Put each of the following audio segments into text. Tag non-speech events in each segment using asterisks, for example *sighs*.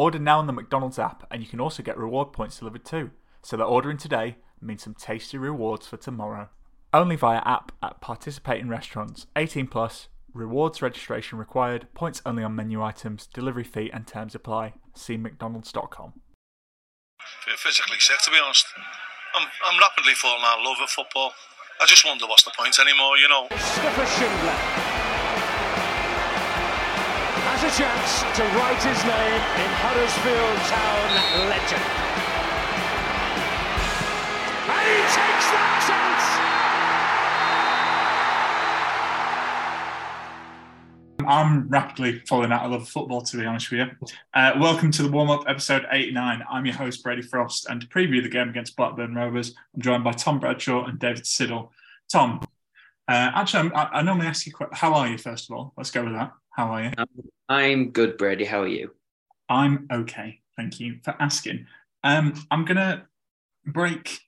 Order now on the McDonald's app, and you can also get reward points delivered too. So that ordering today means some tasty rewards for tomorrow. Only via app at participating restaurants. 18 plus. Rewards registration required. Points only on menu items. Delivery fee and terms apply. See McDonald's.com. Feel physically sick, to be honest. I'm, I'm rapidly falling out of love with football. I just wonder what's the point anymore, you know. Stefan Schindler a chance to write his name in Huddersfield Town legend. And he takes that chance! I'm rapidly falling out of love football, to be honest with you. Uh, welcome to the warm up episode 89. I'm your host, Brady Frost, and to preview the game against Blackburn Rovers, I'm joined by Tom Bradshaw and David Siddle. Tom, uh, actually, I, I normally ask you, how are you, first of all? Let's go with that. How are you? Um, I'm good, Brady. How are you? I'm okay. Thank you for asking. Um, I'm going to break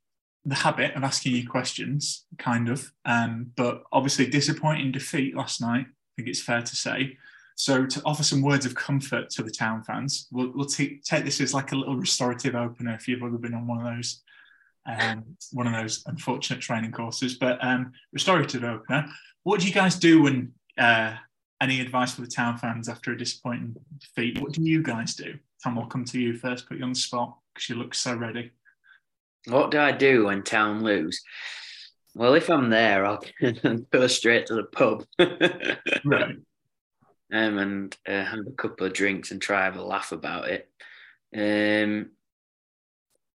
the habit of asking you questions, kind of, um, but obviously disappointing defeat last night. I think it's fair to say. So, to offer some words of comfort to the town fans, we'll, we'll t- take this as like a little restorative opener if you've ever been on one of those, um, one of those unfortunate training courses. But um, restorative opener. What do you guys do when uh, any advice for the town fans after a disappointing defeat? What do you guys do? Tom, I'll come to you first, put you on the spot because you look so ready. What do I do when town lose? Well, if I'm there, I'll *laughs* go straight to the pub. *laughs* right. Um, and uh, have a couple of drinks and try have a laugh about it. Um,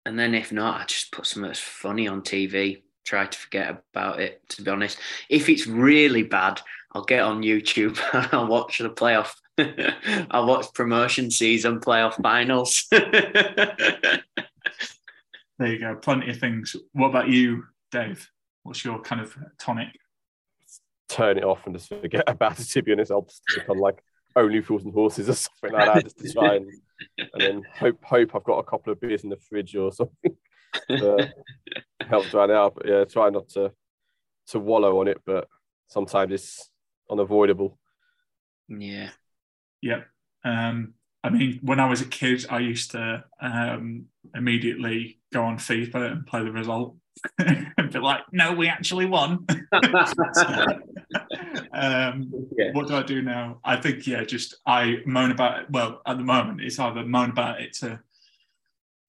and then if not, I just put something that's funny on TV. Try to forget about it. To be honest, if it's really bad, I'll get on YouTube *laughs* and I'll watch the playoff. *laughs* I'll watch promotion season playoff finals. *laughs* there you go. Plenty of things. What about you, Dave? What's your kind of tonic? Turn it off and just forget about it. To be honest, I'll just stick on like only fools and horses or something like that, just to try and and then hope hope I've got a couple of beers in the fridge or something. to help dry it out. But yeah, try not to to wallow on it, but sometimes it's unavoidable. Yeah. Yeah. Um, I mean, when I was a kid, I used to um, immediately go on FIFA and play the result *laughs* and be like, no, we actually won. *laughs* um, yeah. What do I do now? I think, yeah, just I moan about it. Well, at the moment, it's either moan about it to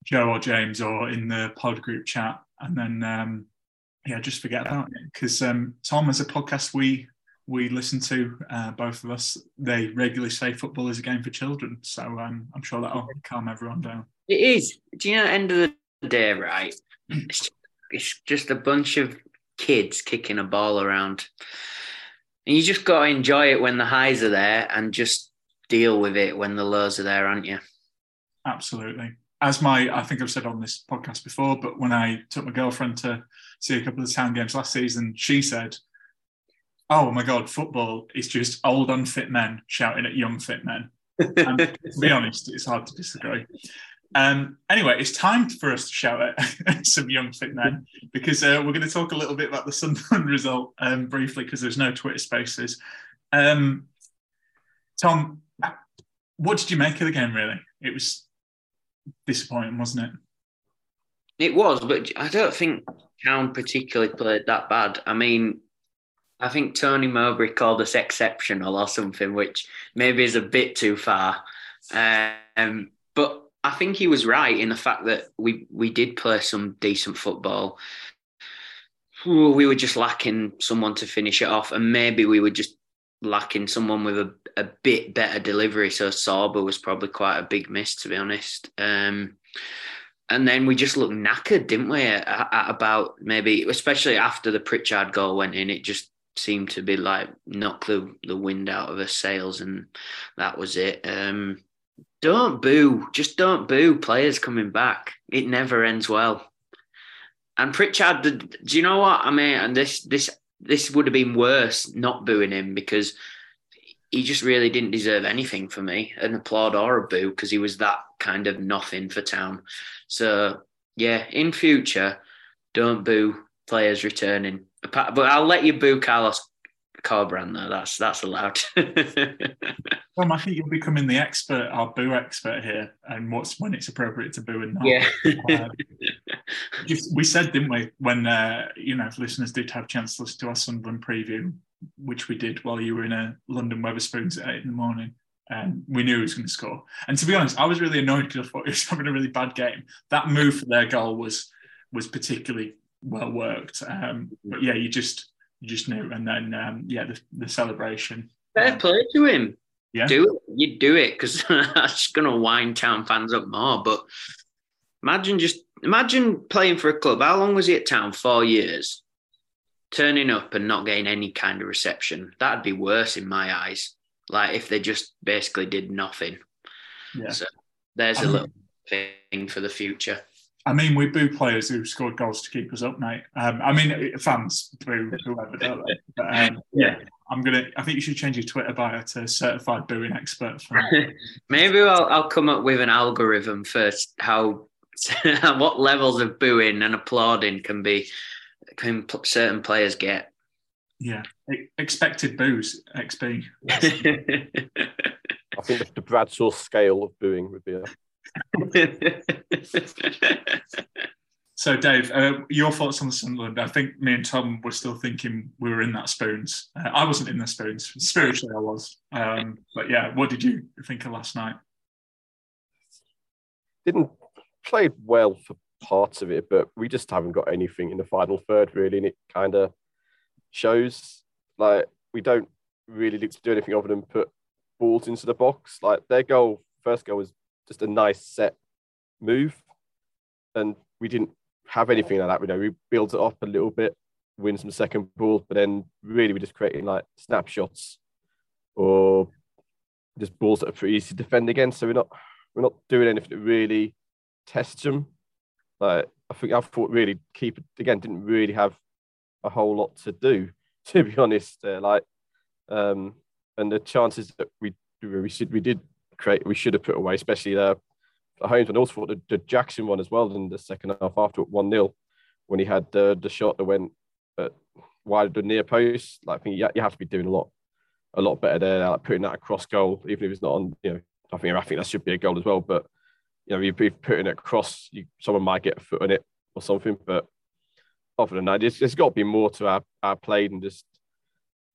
Joe or James or in the pod group chat and then, um, yeah, just forget yeah. about it. Because um, Tom, as a podcast we we listen to, uh, both of us, they regularly say football is a game for children. So um, I'm sure that'll calm everyone down. It is. Do you know, at the end of the day, right? It's just, it's just a bunch of kids kicking a ball around. And you just got to enjoy it when the highs are there and just deal with it when the lows are there, aren't you? Absolutely. As my, I think I've said on this podcast before, but when I took my girlfriend to see a couple of town games last season, she said, oh my god, football is just old unfit men shouting at young fit men. And *laughs* to be honest, it's hard to disagree. Um, anyway, it's time for us to shout at *laughs* some young fit men because uh, we're going to talk a little bit about the Sunderland *laughs* result um, briefly because there's no Twitter spaces. Um, Tom, what did you make of the game? Really, it was disappointing, wasn't it? It was, but I don't think Town particularly played that bad. I mean, I think Tony Mowbray called us exceptional or something, which maybe is a bit too far. Um, but I think he was right in the fact that we we did play some decent football. We were just lacking someone to finish it off, and maybe we were just lacking someone with a, a bit better delivery. So Sorba was probably quite a big miss, to be honest. Um, and then we just looked knackered, didn't we? At, at, about maybe, especially after the Pritchard goal went in, it just seemed to be like knock the, the wind out of her sails, and that was it. Um, don't boo, just don't boo players coming back. It never ends well. And Pritchard, do you know what I mean? And this this this would have been worse not booing him because he just really didn't deserve anything for me, an applaud or a boo, because he was that kind of nothing for town. So yeah, in future, don't boo players returning. But I'll let you boo Carlos Corberán though. That's that's allowed. *laughs* Tom, I think you're becoming the expert, our boo expert here, and what's when it's appropriate to boo and not. Yeah. uh, we said, didn't we, when uh, you know, if listeners did have a chance to listen to our Sunderland preview, which we did while you were in a London Wetherspoons at eight in the morning. And we knew he was going to score. And to be honest, I was really annoyed because I thought he was *laughs* having a really bad game. That move for their goal was was particularly well worked. Um, but yeah, you just you just knew. And then um, yeah, the, the celebration. Fair um, play to him. Yeah. Do it. You do it because *laughs* that's going to wind town fans up more. But imagine just imagine playing for a club. How long was he at town? Four years. Turning up and not getting any kind of reception. That'd be worse in my eyes. Like if they just basically did nothing. Yeah. So there's I a mean- little thing for the future. I mean, we boo players who scored goals to keep us up, mate. Um, I mean, fans boo whoever, don't they? But um, *laughs* yeah, I'm gonna. I think you should change your Twitter bio to certified booing expert. For *laughs* Maybe I'll, I'll come up with an algorithm first. How *laughs* what levels of booing and applauding can be can p- certain players get. yeah, expected boos XB. I think the Bradshaw scale of booing would be a *laughs* So, Dave, uh, your thoughts on the Sunderland? I think me and Tom were still thinking we were in that spoons. Uh, I wasn't in the spoons. Spiritually, I was. Um, but yeah, what did you think of last night? didn't played well for parts of it, but we just haven't got anything in the final third really, and it kind of shows like we don't really look to do anything other than put balls into the box. Like their goal, first goal was just a nice set move, and we didn't have anything like that. You know, we built it up a little bit, win some second balls, but then really we're just creating like snapshots or just balls that are pretty easy to defend against. So we're not we're not doing anything that really tests them. Like I think I thought really keep again didn't really have a whole lot to do *laughs* to be honest. Uh, like um, and the chances that we we should we did create we should have put away, especially the the Holmes and also thought the, the Jackson one as well in the second half after one 0 when he had the the shot that went uh, wide of the near post. Like I think you, you have to be doing a lot a lot better there, like putting that across goal, even if it's not on. You know, I think I think that should be a goal as well. But you know, you're putting it across, you, someone might get a foot on it or something. But other than that, there's got to be more to our, our play than just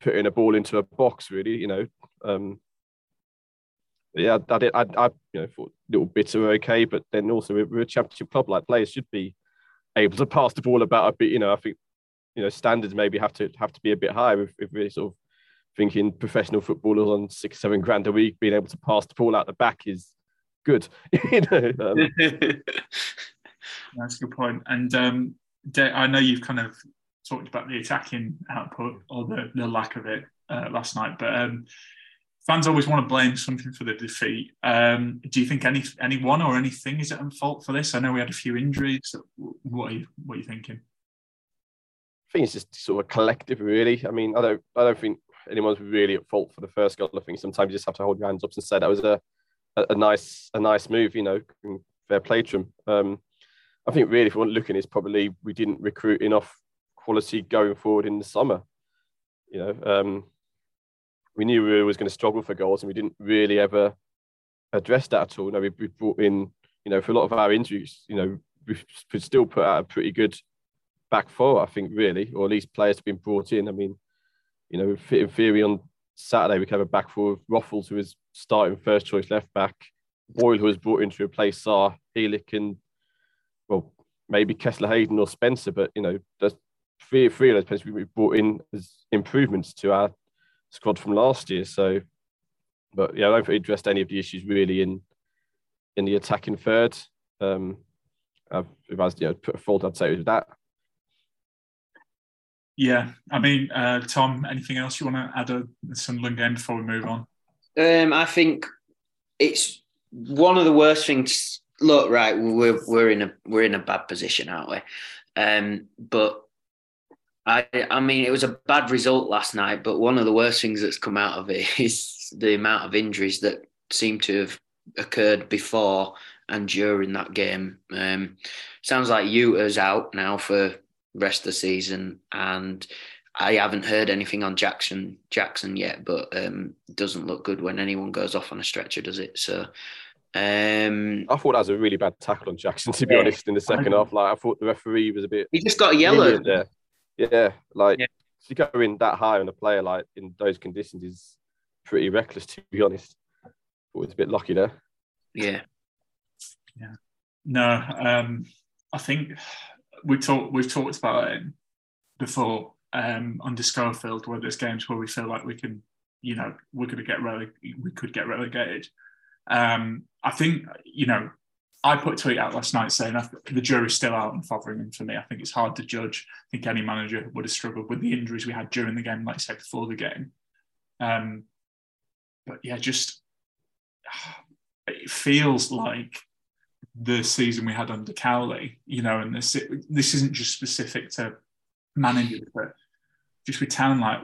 putting a ball into a box. Really, you know. Um, yeah, I did. I, I you know thought little bits are okay, but then also we're, a championship club. Like players should be able to *laughs* pass the ball about a bit. You know, I think you know standards maybe have to have to be a bit higher if, if we're sort of thinking professional footballers on six seven grand a week being able to pass the ball out the back is good. *laughs* you know, um, *laughs* That's a good point. And um, I know you've kind of talked about the attacking output or the, the lack of it uh, last night, but um, fans always want to blame something for the defeat. Um, do you think any anyone or anything is at fault for this? I know we had a few injuries. What are you what are you thinking? I think it's just sort of collective, really. I mean, I don't, I don't think anyone's really at fault for the first goal. I think sometimes you just have to hold your hands up and say that was a, a, a nice, a nice move. You know, fair play to him. Um, I think really, if we want looking, it's probably we didn't recruit enough quality going forward in the summer. You know, um, we knew we were always going to struggle for goals, and we didn't really ever address that at all. Know, we, we brought in, you know, for a lot of our injuries, you know, we we still put out a pretty good back four, I think, really, or at least players have been brought in. I mean, you know, in theory, on Saturday, we could have a back four of Ruffels, who is starting first choice left back, Boyle, who was brought in to replace Sarr, Helik, and, well, maybe Kesler-Hayden or Spencer, but, you know, there's three, three of those players we brought in as improvements to our squad from last year. So, but yeah, I don't addressed any of the issues really in in the attacking third. Um, if I was you know put a fault, I'd say it was that. Yeah, I mean, uh, Tom, anything else you want to add on the Sunderland game before we move on? Um, I think it's one of the worst things. Look, right, we're we're in a we're in a bad position, aren't we? Um, but I I mean, it was a bad result last night. But one of the worst things that's come out of it *laughs* is the amount of injuries that seem to have occurred before and during that game. Um, sounds like Yuta's out now for rest of the season, and I haven't heard anything on Jackson Jackson yet, but um, doesn't look good when anyone goes off on a stretcher, does it? So. Um, I thought that was a really bad tackle on Jackson, to be yeah. honest. In the second half, like I thought the referee was a bit. He just got a yellow. There. Yeah, like yeah. to go in that high on a player like in those conditions is pretty reckless, *laughs* to be honest. But was a bit lucky there. Yeah. Yeah. No, um, I think we talked. We've talked about it before um, under Schofield, where there's games where we feel like we can, you know, we're going to get rele- we could get relegated. Um, I think, you know, I put a tweet out last night saying the jury's still out on Fotheringham for me. I think it's hard to judge. I think any manager would have struggled with the injuries we had during the game, like I said before the game. Um, but yeah, just *sighs* it feels like the season we had under Cowley, you know, and this this isn't just specific to managers, but just with Town, like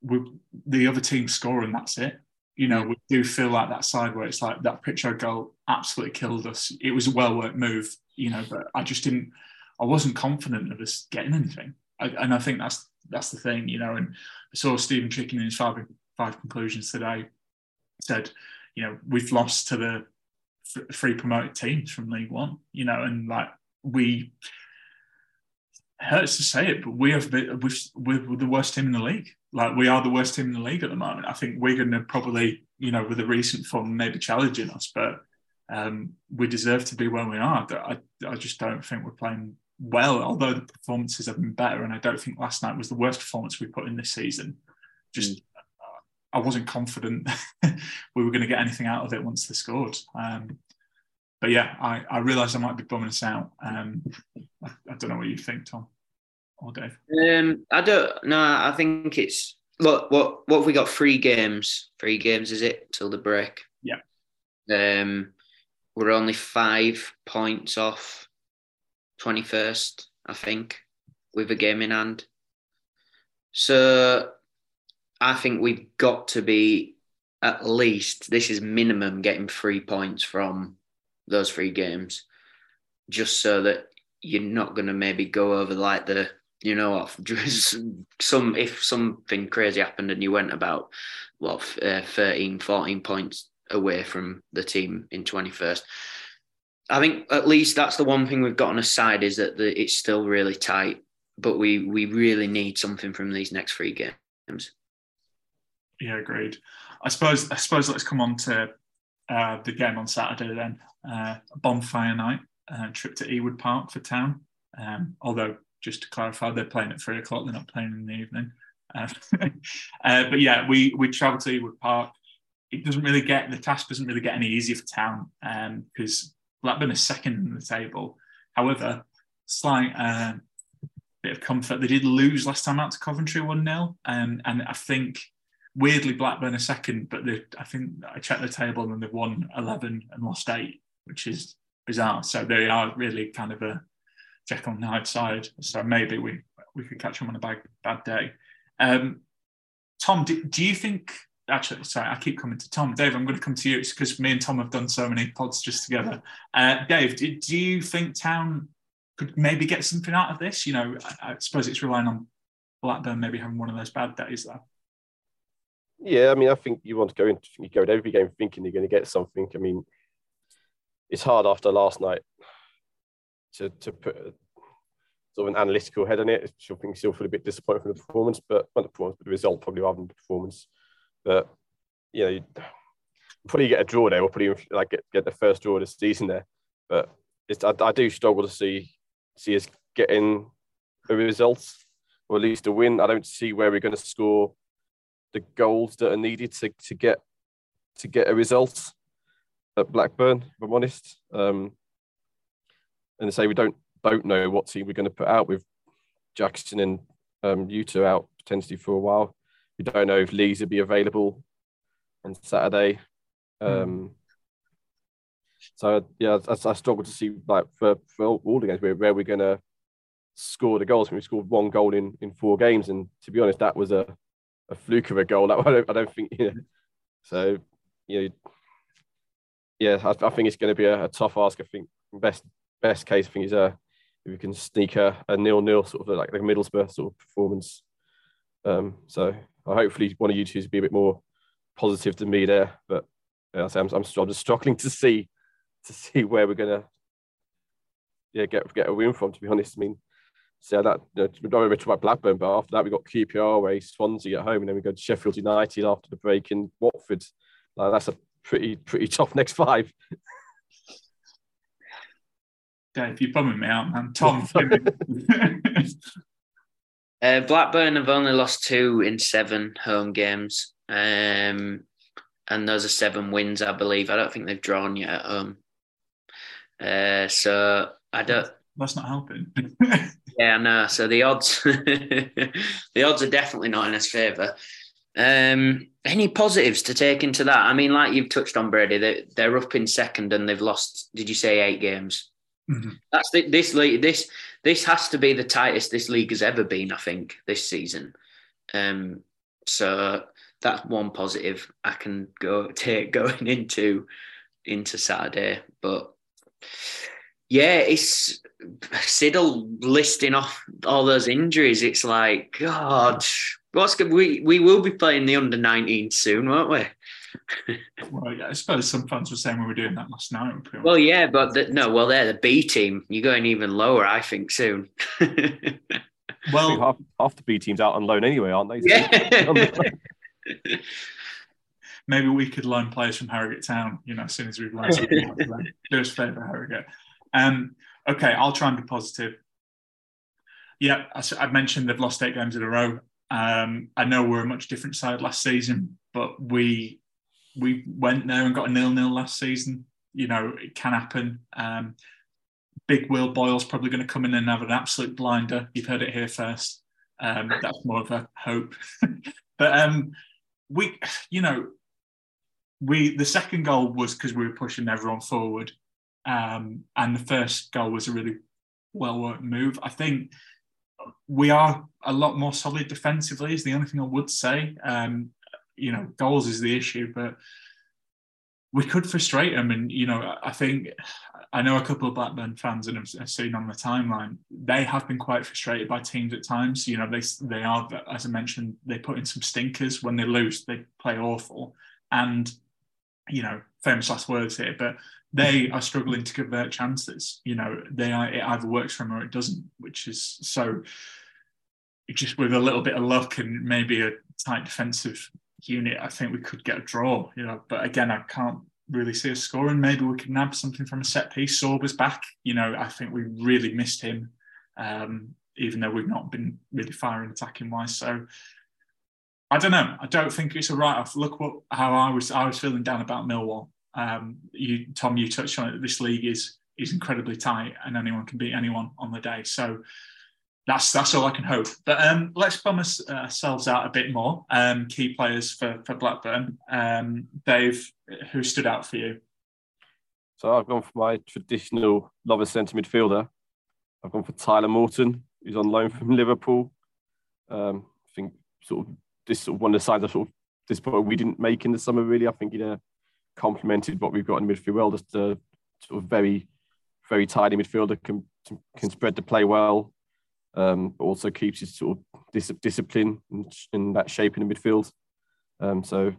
we, the other team score and that's it. You know, we do feel like that side where it's like that Pritchard goal absolutely killed us. It was a well worked move, you know, but I just didn't, I wasn't confident of us getting anything. I, and I think that's that's the thing, you know. And I saw Stephen Chicken in his five five conclusions today said, you know, we've lost to the free promoted teams from League One, you know, and like we hurts to say it, but we have been, we're the worst team in the league. Like we are the worst team in the league at the moment. I think we're going to probably, you know, with the recent form, maybe challenging us, but um, we deserve to be where we are. I, I just don't think we're playing well, although the performances have been better. And I don't think last night was the worst performance we put in this season. Just mm. I wasn't confident *laughs* we were going to get anything out of it once they scored. Um, but yeah, I, I realise I might be bumming us out. Um, I, I, don't know what you think, Tom or Dave. Um, I don't. No, I think it's look. What what have we got? Three games. Three games is it till the break? Yeah. Um, we're only five points off twenty first, I think, with a game in hand. So I think we've got to be at least this is minimum getting three points from those three games, just so that you're not going to maybe go over like the you know what *laughs* some if something crazy happened and you went about what uh, 13 14 points away from the team in 21st i think at least that's the one thing we've got on a side is that the, it's still really tight but we we really need something from these next three games yeah, agreed. I suppose I suppose let's come on to uh, the game on Saturday then. Uh, bonfire night, uh, trip to Ewood Park for town. Um, although, just to clarify, they're playing at three o'clock. They're not playing in the evening. Uh, *laughs* uh, but yeah, we we travel to Ewood Park. It doesn't really get the task doesn't really get any easier for town because um, Blackburn is second in the table. However, slight uh, bit of comfort. They did lose last time out to Coventry one 0 um, and I think weirdly Blackburn a second, but I think I checked the table and they've won 11 and lost eight, which is bizarre. So they are really kind of a Jekyll and Hyde side. So maybe we we could catch them on a bad bad day. Um, Tom, do, do, you think? Actually, sorry, I keep coming to Tom. Dave, I'm going to come to you It's because me and Tom have done so many pods just together. Uh, Dave, do, do you think Town could maybe get something out of this? You know, I, I suppose it's relying on Blackburn maybe having one of those bad days there. Yeah, I mean, I think you want to go into you go to every game thinking you're going to get something. I mean, it's hard after last night to to put sort of an analytical head on it. I think you still feel a bit disappointed from the performance, but not the performance, but the result probably rather than the performance. But you know, probably get a draw there, or probably like get, get the first draw of the season there. But I, I do struggle to see see us getting a result or at least a win. I don't see where we're going to score the goals that are needed to, to get to get a result at Blackburn. If I'm honest, um, and to say we don't don't know what team we're going to put out with Jackson and um, out potentially for a while. We don't know if Lees will be available on Saturday. Um, so yeah, I, I struggle to see like for, for all the games where, where we're going to score the goals. We scored one goal in, in four games, and to be honest, that was a, a fluke of a goal. *laughs* That I don't, I don't think you know. So you know, yeah, I, I think it's going to be a, a, tough ask. I think best best case I think is a if we can sneak a, a nil nil sort of like like a Middlesbrough sort of performance. Um, so I hopefully one of you two will be a bit more positive than me there, but yeah, I'm, I'm, I'm just struggling to see to see where we're gonna yeah get get a win from. To be honest, I mean, so that you know, we don't really talk about Blackburn, but after that we got QPR away, Swansea at home, and then we go to Sheffield United after the break in Watford. Like, that's a pretty pretty tough next five. Dave, you're bumming me out, man. Tom. *laughs* uh, Blackburn have only lost two in seven home games. Um, and those are seven wins, I believe. I don't think they've drawn yet at home. Uh, so I don't. That's not helping. *laughs* yeah, no. So the odds, *laughs* the odds are definitely not in his favour. Um, any positives to take into that? I mean, like you've touched on, Brady, they, they're up in second and they've lost. Did you say eight games? Mm-hmm. That's the, this league. This this has to be the tightest this league has ever been. I think this season. Um, so that's one positive I can go take going *laughs* into into Saturday. But yeah, it's Siddle listing off all those injuries. It's like God, what's good? We we will be playing the under 19 soon, won't we? *laughs* well, yeah, I suppose some fans were saying we were doing that last night. Well, yeah, but the, no, well, they're the B team. You're going even lower, I think, soon. *laughs* well, half, half the B team's out on loan anyway, aren't they? Yeah. *laughs* Maybe we could loan players from Harrogate Town, you know, as soon as we've learned something. Do us a favour, Harrogate. Um, okay, I'll try and be positive. Yeah, I, mentioned they've lost eight games in a row. Um, I know we're a much different side last season, but we we went there and got a nil nil last season. You know, it can happen. Um, big Will Boyle's probably going to come in and have an absolute blinder. You've heard it here first. Um, that's more of a hope. *laughs* but um, we, you know, we the second goal was because we were pushing everyone forward, um, and the first goal was a really well worked move. I think we are a lot more solid defensively. Is the only thing I would say. Um, you know, goals is the issue, but we could frustrate them. And you know, I think I know a couple of Blackburn fans and I've seen on the timeline they have been quite frustrated by teams at times. You know, they they are, as I mentioned, they put in some stinkers when they lose. They play awful, and you know, famous last words here, but they are struggling to convert chances. You know, they are it either works for them or it doesn't, which is so. Just with a little bit of luck and maybe a tight defensive unit, I think we could get a draw. You know, but again, I can't really see us scoring. Maybe we could nab something from a set piece. Saw was back. You know, I think we really missed him, um, even though we've not been really firing attacking wise. So I don't know. I don't think it's a write off. Look what how I was I was feeling down about Millwall. Um, you Tom, you touched on it. This league is is incredibly tight, and anyone can beat anyone on the day. So that's that's all I can hope. But um, let's bum uh, ourselves out a bit more. Um, key players for for Blackburn. Um, Dave, who stood out for you? So I've gone for my traditional lover centre midfielder. I've gone for Tyler Morton, who's on loan from Liverpool. Um, I think sort of this sort of one of the signs of sort of this point we didn't make in the summer. Really, I think he uh, complemented what we've got in midfield well. Just a sort of very, very tidy midfielder can can spread the play well, um, but also keeps his sort of dis- discipline and, that shape in the midfield. Um, so,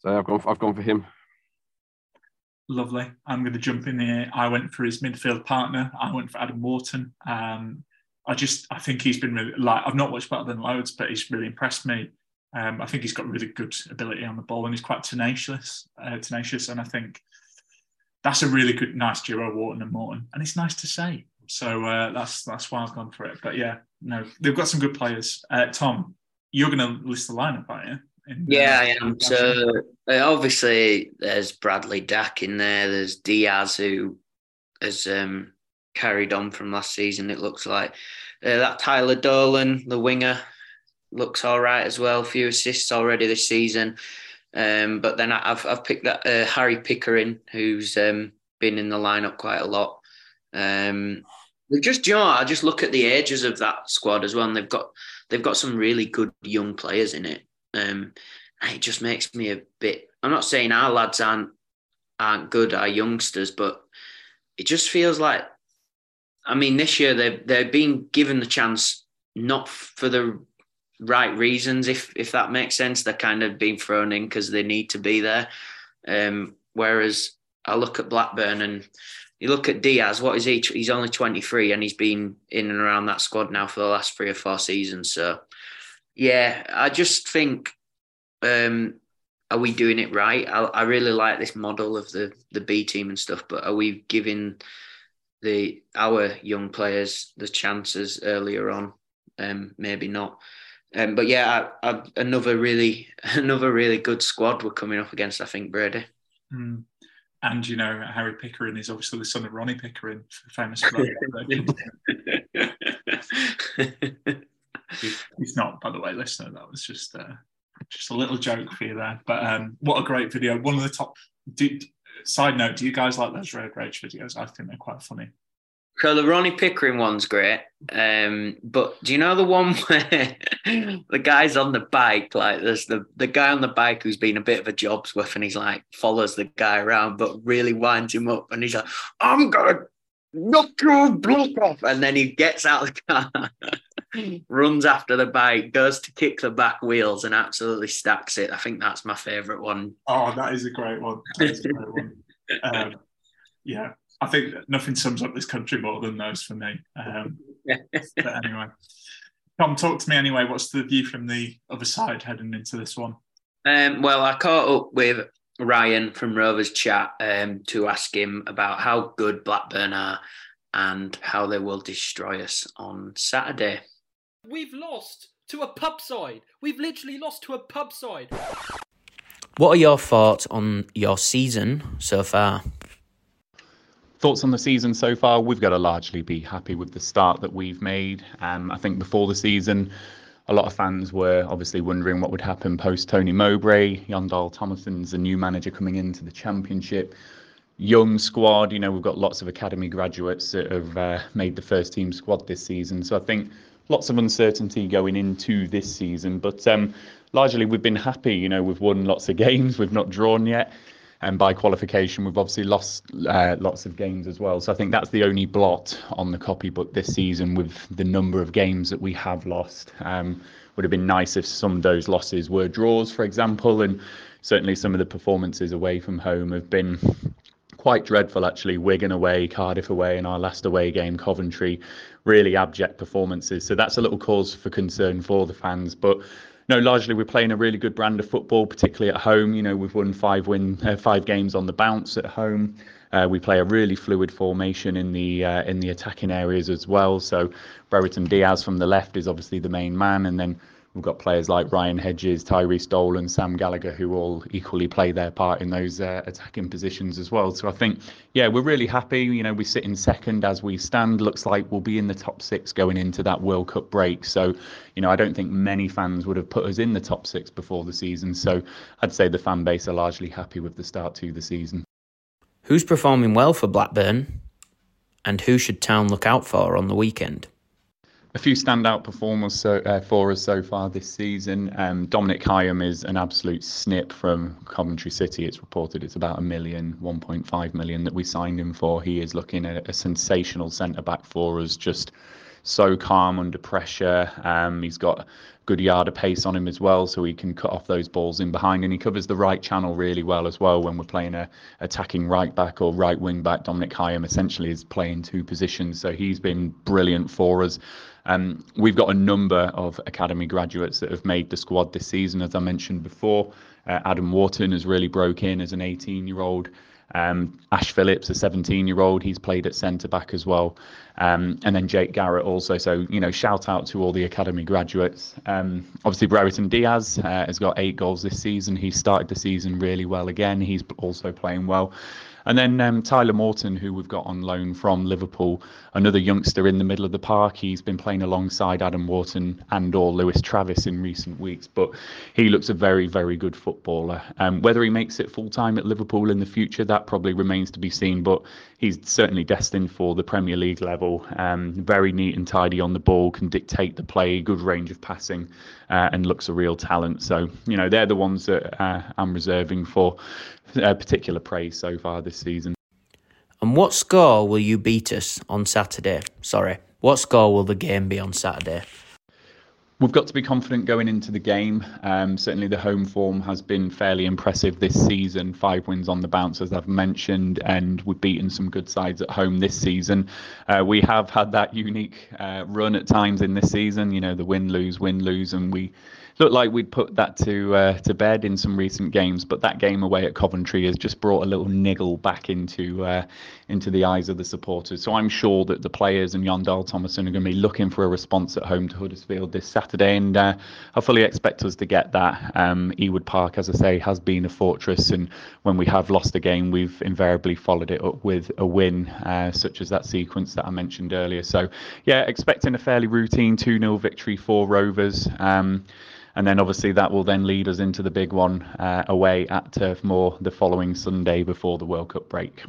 so I've gone for, I've gone for him. Lovely. I'm going to jump in here. I went for his midfield partner. I went for Adam Wharton. Um, I just, I think he's been really like I've not watched better than loads, but he's really impressed me. Um, I think he's got really good ability on the ball and he's quite tenacious. Uh, tenacious, and I think that's a really good, nice duo, Wharton and Morton, and it's nice to say. So uh, that's that's why I've gone for it. But yeah, no, they've got some good players. Uh, Tom, you're going to list the lineup, aren't you? In, yeah, I am. So uh, obviously, there's Bradley Dack in there. There's Diaz who has um, carried on from last season. It looks like uh, that Tyler Dolan, the winger, looks all right as well. A few assists already this season. Um, but then I've I've picked that uh, Harry Pickering, who's um, been in the lineup quite a lot. Um, just you know, I just look at the ages of that squad as well, and they've got they've got some really good young players in it. Um, it just makes me a bit. I'm not saying our lads aren't aren't good, our youngsters, but it just feels like. I mean, this year they've they're being given the chance not for the right reasons, if if that makes sense. They're kind of being thrown in because they need to be there. Um, whereas I look at Blackburn and you look at Diaz, what is he? He's only 23 and he's been in and around that squad now for the last three or four seasons. So, yeah, I just think, um, are we doing it right? I, I really like this model of the the B team and stuff, but are we giving the our young players the chances earlier on? Um, maybe not. Um, but yeah, I, I, another really *laughs* another really good squad we're coming up against. I think Brady. Mm and you know Harry Pickering is obviously the son of Ronnie Pickering, famous for *laughs* He's not, by the way, listener. That was just uh, just a little joke for you there. But um, what a great video! One of the top. Do, side note: Do you guys like those road rage videos? I think they're quite funny. So the Ronnie Pickering one's great. Um, but do you know the one *laughs* where the guy's on the bike, like there's the, the guy on the bike who's been a bit of a job's worth and he's like follows the guy around but really winds him up and he's like, I'm gonna knock your block off. And then he gets out of the car, *laughs* runs after the bike, goes to kick the back wheels and absolutely stacks it. I think that's my favourite one. Oh, that is a great one. That is a great one. *laughs* Um, yeah, I think nothing sums up this country more than those for me. Um, *laughs* but anyway, Tom, talk to me anyway. What's the view from the other side heading into this one? Um, well, I caught up with Ryan from Rovers Chat um, to ask him about how good Blackburn are and how they will destroy us on Saturday. We've lost to a pub side. We've literally lost to a pub side. What are your thoughts on your season so far? Thoughts on the season so far? We've got to largely be happy with the start that we've made. Um, I think before the season, a lot of fans were obviously wondering what would happen post Tony Mowbray. Jon Dahl Tomasson's a new manager coming into the championship. Young squad, you know, we've got lots of academy graduates that have uh, made the first team squad this season. So I think lots of uncertainty going into this season, but um, largely we've been happy. You know, we've won lots of *laughs* games, we've not drawn yet and by qualification we've obviously lost uh, lots of games as well. So I think that's the only blot on the copybook this season with the number of games that we have lost. Um, would have been nice if some of those losses were draws, for example, and certainly some of the performances away from home have been quite dreadful actually. Wigan away, Cardiff away, and our last away game, Coventry, really abject performances. So that's a little cause for concern for the fans, but no, largely we're playing a really good brand of football, particularly at home. You know, we've won five win uh, five games on the bounce at home. Uh, we play a really fluid formation in the uh, in the attacking areas as well. So Brereton Diaz from the left is obviously the main man, and then We've got players like Ryan Hedges, Tyrhys Dolan, Sam Gallagher, who all equally play their part in those uh, attacking positions as well. So I think, yeah, we're really happy. You know, we sit in second as we stand. Looks like we'll be in the top six going into that World Cup break. So, you know, I don't think many fans would have put us in the top six before the season. So I'd say the fan base are largely happy with the start to the season. Who's performing well for Blackburn? And who should Town look out for on the weekend? A few standout performers so, uh, for us so far this season. Um, Dominic Hyam is an absolute snip from Coventry City. It's reported it's about a million, 1.5 million that we signed him for. He is looking at a sensational centre back for us, just so calm under pressure. Um, he's got good yard of pace on him as well, so he can cut off those balls in behind, and he covers the right channel really well as well when we're playing a attacking right back or right wing back. Dominic Hyam essentially is playing two positions, so he's been brilliant for us. Um, we've got a number of academy graduates that have made the squad this season, as I mentioned before. Uh, Adam Wharton has really broke in as an 18 year old. Um, Ash Phillips, a 17 year old, he's played at centre back as well. Um, and then Jake Garrett also. So, you know, shout out to all the academy graduates. Um, obviously, Brereton Diaz uh, has got eight goals this season. He started the season really well again. He's also playing well. And then um, Tyler Morton, who we've got on loan from Liverpool, another youngster in the middle of the park. He's been playing alongside Adam Wharton and or Lewis Travis in recent weeks, but he looks a very, very good footballer. Um, whether he makes it full time at Liverpool in the future, that probably remains to be seen. But he's certainly destined for the Premier League level. Um, very neat and tidy on the ball, can dictate the play, good range of passing, uh, and looks a real talent. So you know they're the ones that uh, I'm reserving for uh, particular praise so far this season. And what score will you beat us on Saturday? Sorry, what score will the game be on Saturday? We've got to be confident going into the game. Um, certainly, the home form has been fairly impressive this season. Five wins on the bounce, as I've mentioned, and we've beaten some good sides at home this season. Uh, we have had that unique uh, run at times in this season. You know, the win lose, win lose, and we looked like we'd put that to uh, to bed in some recent games, but that game away at Coventry has just brought a little niggle back into uh, into the eyes of the supporters. So I'm sure that the players and Jon Dahl Tomasson are going to be looking for a response at home to Huddersfield this Saturday, and uh, I fully expect us to get that. Um, Ewood Park, as I say, has been a fortress, and when we have lost a game, we've invariably followed it up with a win, uh, such as that sequence that I mentioned earlier. So yeah, expecting a fairly routine 2 0 victory for Rovers. Um, and then obviously that will then lead us into the big one uh, away at Turf Moor the following Sunday before the World Cup break.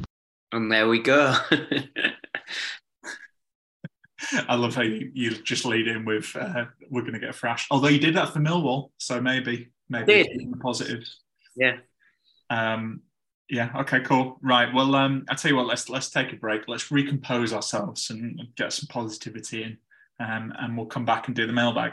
And there we go. *laughs* I love how you, you just lead in with uh, we're going to get a thrash. Although you did that for Millwall, so maybe maybe positives. Yeah. Um, yeah. Okay. Cool. Right. Well, um, I tell you what. Let's let's take a break. Let's recompose ourselves and get some positivity in, um, and we'll come back and do the mailbag.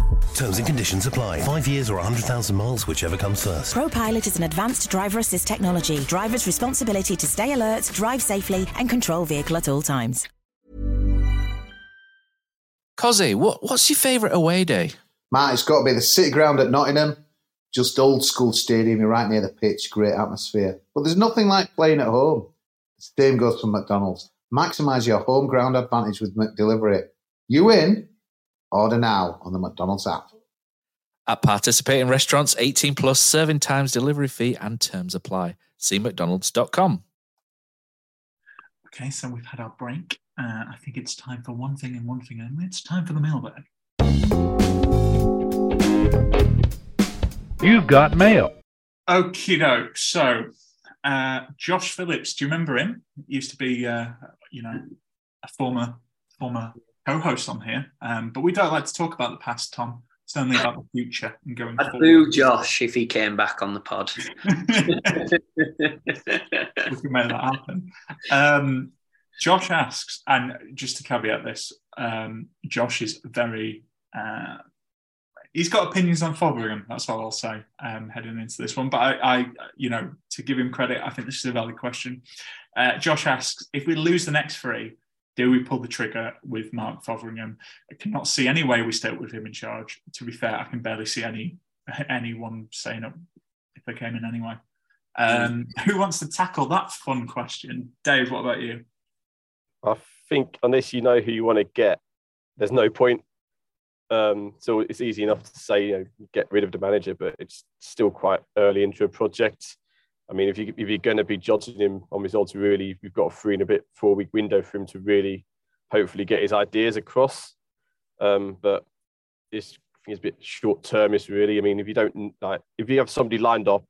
Terms and conditions apply. Five years or 100,000 miles, whichever comes first. ProPilot is an advanced driver assist technology. Driver's responsibility to stay alert, drive safely, and control vehicle at all times. Cozzy, what, what's your favourite away day? Matt, it's got to be the City Ground at Nottingham. Just old school stadium, you're right near the pitch, great atmosphere. But there's nothing like playing at home. The same goes for McDonald's. Maximise your home ground advantage with McDelivery. You in? Order now on the McDonald's app. At participating restaurants, 18 plus serving times, delivery fee, and terms apply. See McDonald's.com. Okay, so we've had our break. Uh, I think it's time for one thing and one thing only. It's time for the mailbag. You've got mail. Okie doke. So, uh, Josh Phillips, do you remember him? He used to be, uh, you know, a former former co-host on here, um, but we don't like to talk about the past, Tom. It's only about the future and going I'd forward. boo Josh if he came back on the pod. *laughs* we can make that happen. Um, Josh asks, and just to caveat this, um, Josh is very. Uh, he's got opinions on Fotheringham. That's all I'll say um, heading into this one. But I, I, you know, to give him credit, I think this is a valid question. Uh, Josh asks, if we lose the next three, do we pull the trigger with Mark Fotheringham? I cannot see any way we stay with him in charge. To be fair, I can barely see any anyone saying if they came in anyway. Um, *laughs* who wants to tackle that fun question? Dave, what about you? I think unless you know who you want to get, there's no point. Um, so it's easy enough to say, you know, get rid of the manager, but it's still quite early into a project. I mean, if you if you're going to be judging him on results, really, you've got a three and a bit four week window for him to really, hopefully, get his ideas across. Um, but this I think it's a bit short termist, really. I mean, if you don't like, if you have somebody lined up,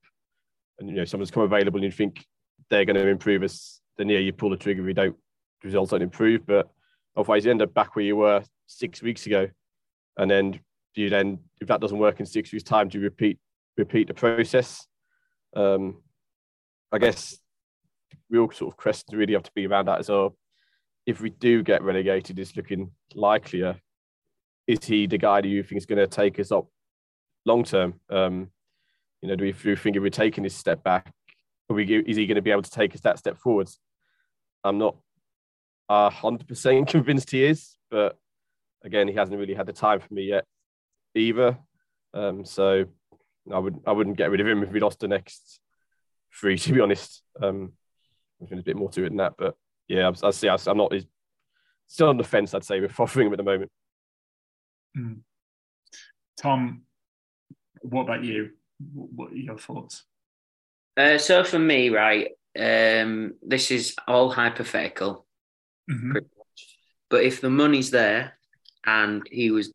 and you know someone's come available, and you think they're going to improve us, then yeah, you pull the trigger. If you don't, results don't improve. But otherwise, you end up back where you were six weeks ago, and then you then, if that doesn't work in six weeks' time, do you repeat repeat the process? Um, I guess real sort of questions really have to be around that as well. If we do get relegated, it's looking likelier. Is he the guy that you think is going to take us up long term? Um, you know, do we, do we think if we're taking this step back, are we, is he going to be able to take us that step forwards? I'm not hundred percent *laughs* convinced he is, but again, he hasn't really had the time for me yet either. Um, so I would I wouldn't get rid of him if we lost the next three. *laughs* To be honest, um, I think there's a bit more to it than that. But yeah, I, I see. I, am not. Still on the fence, I'd say, with *laughs* Fotheringham at the moment. Mm. Tom, what about you? What are your thoughts? Uh, so for me, right, um, this is all hypothetical. Mm-hmm. But if the money's there and he was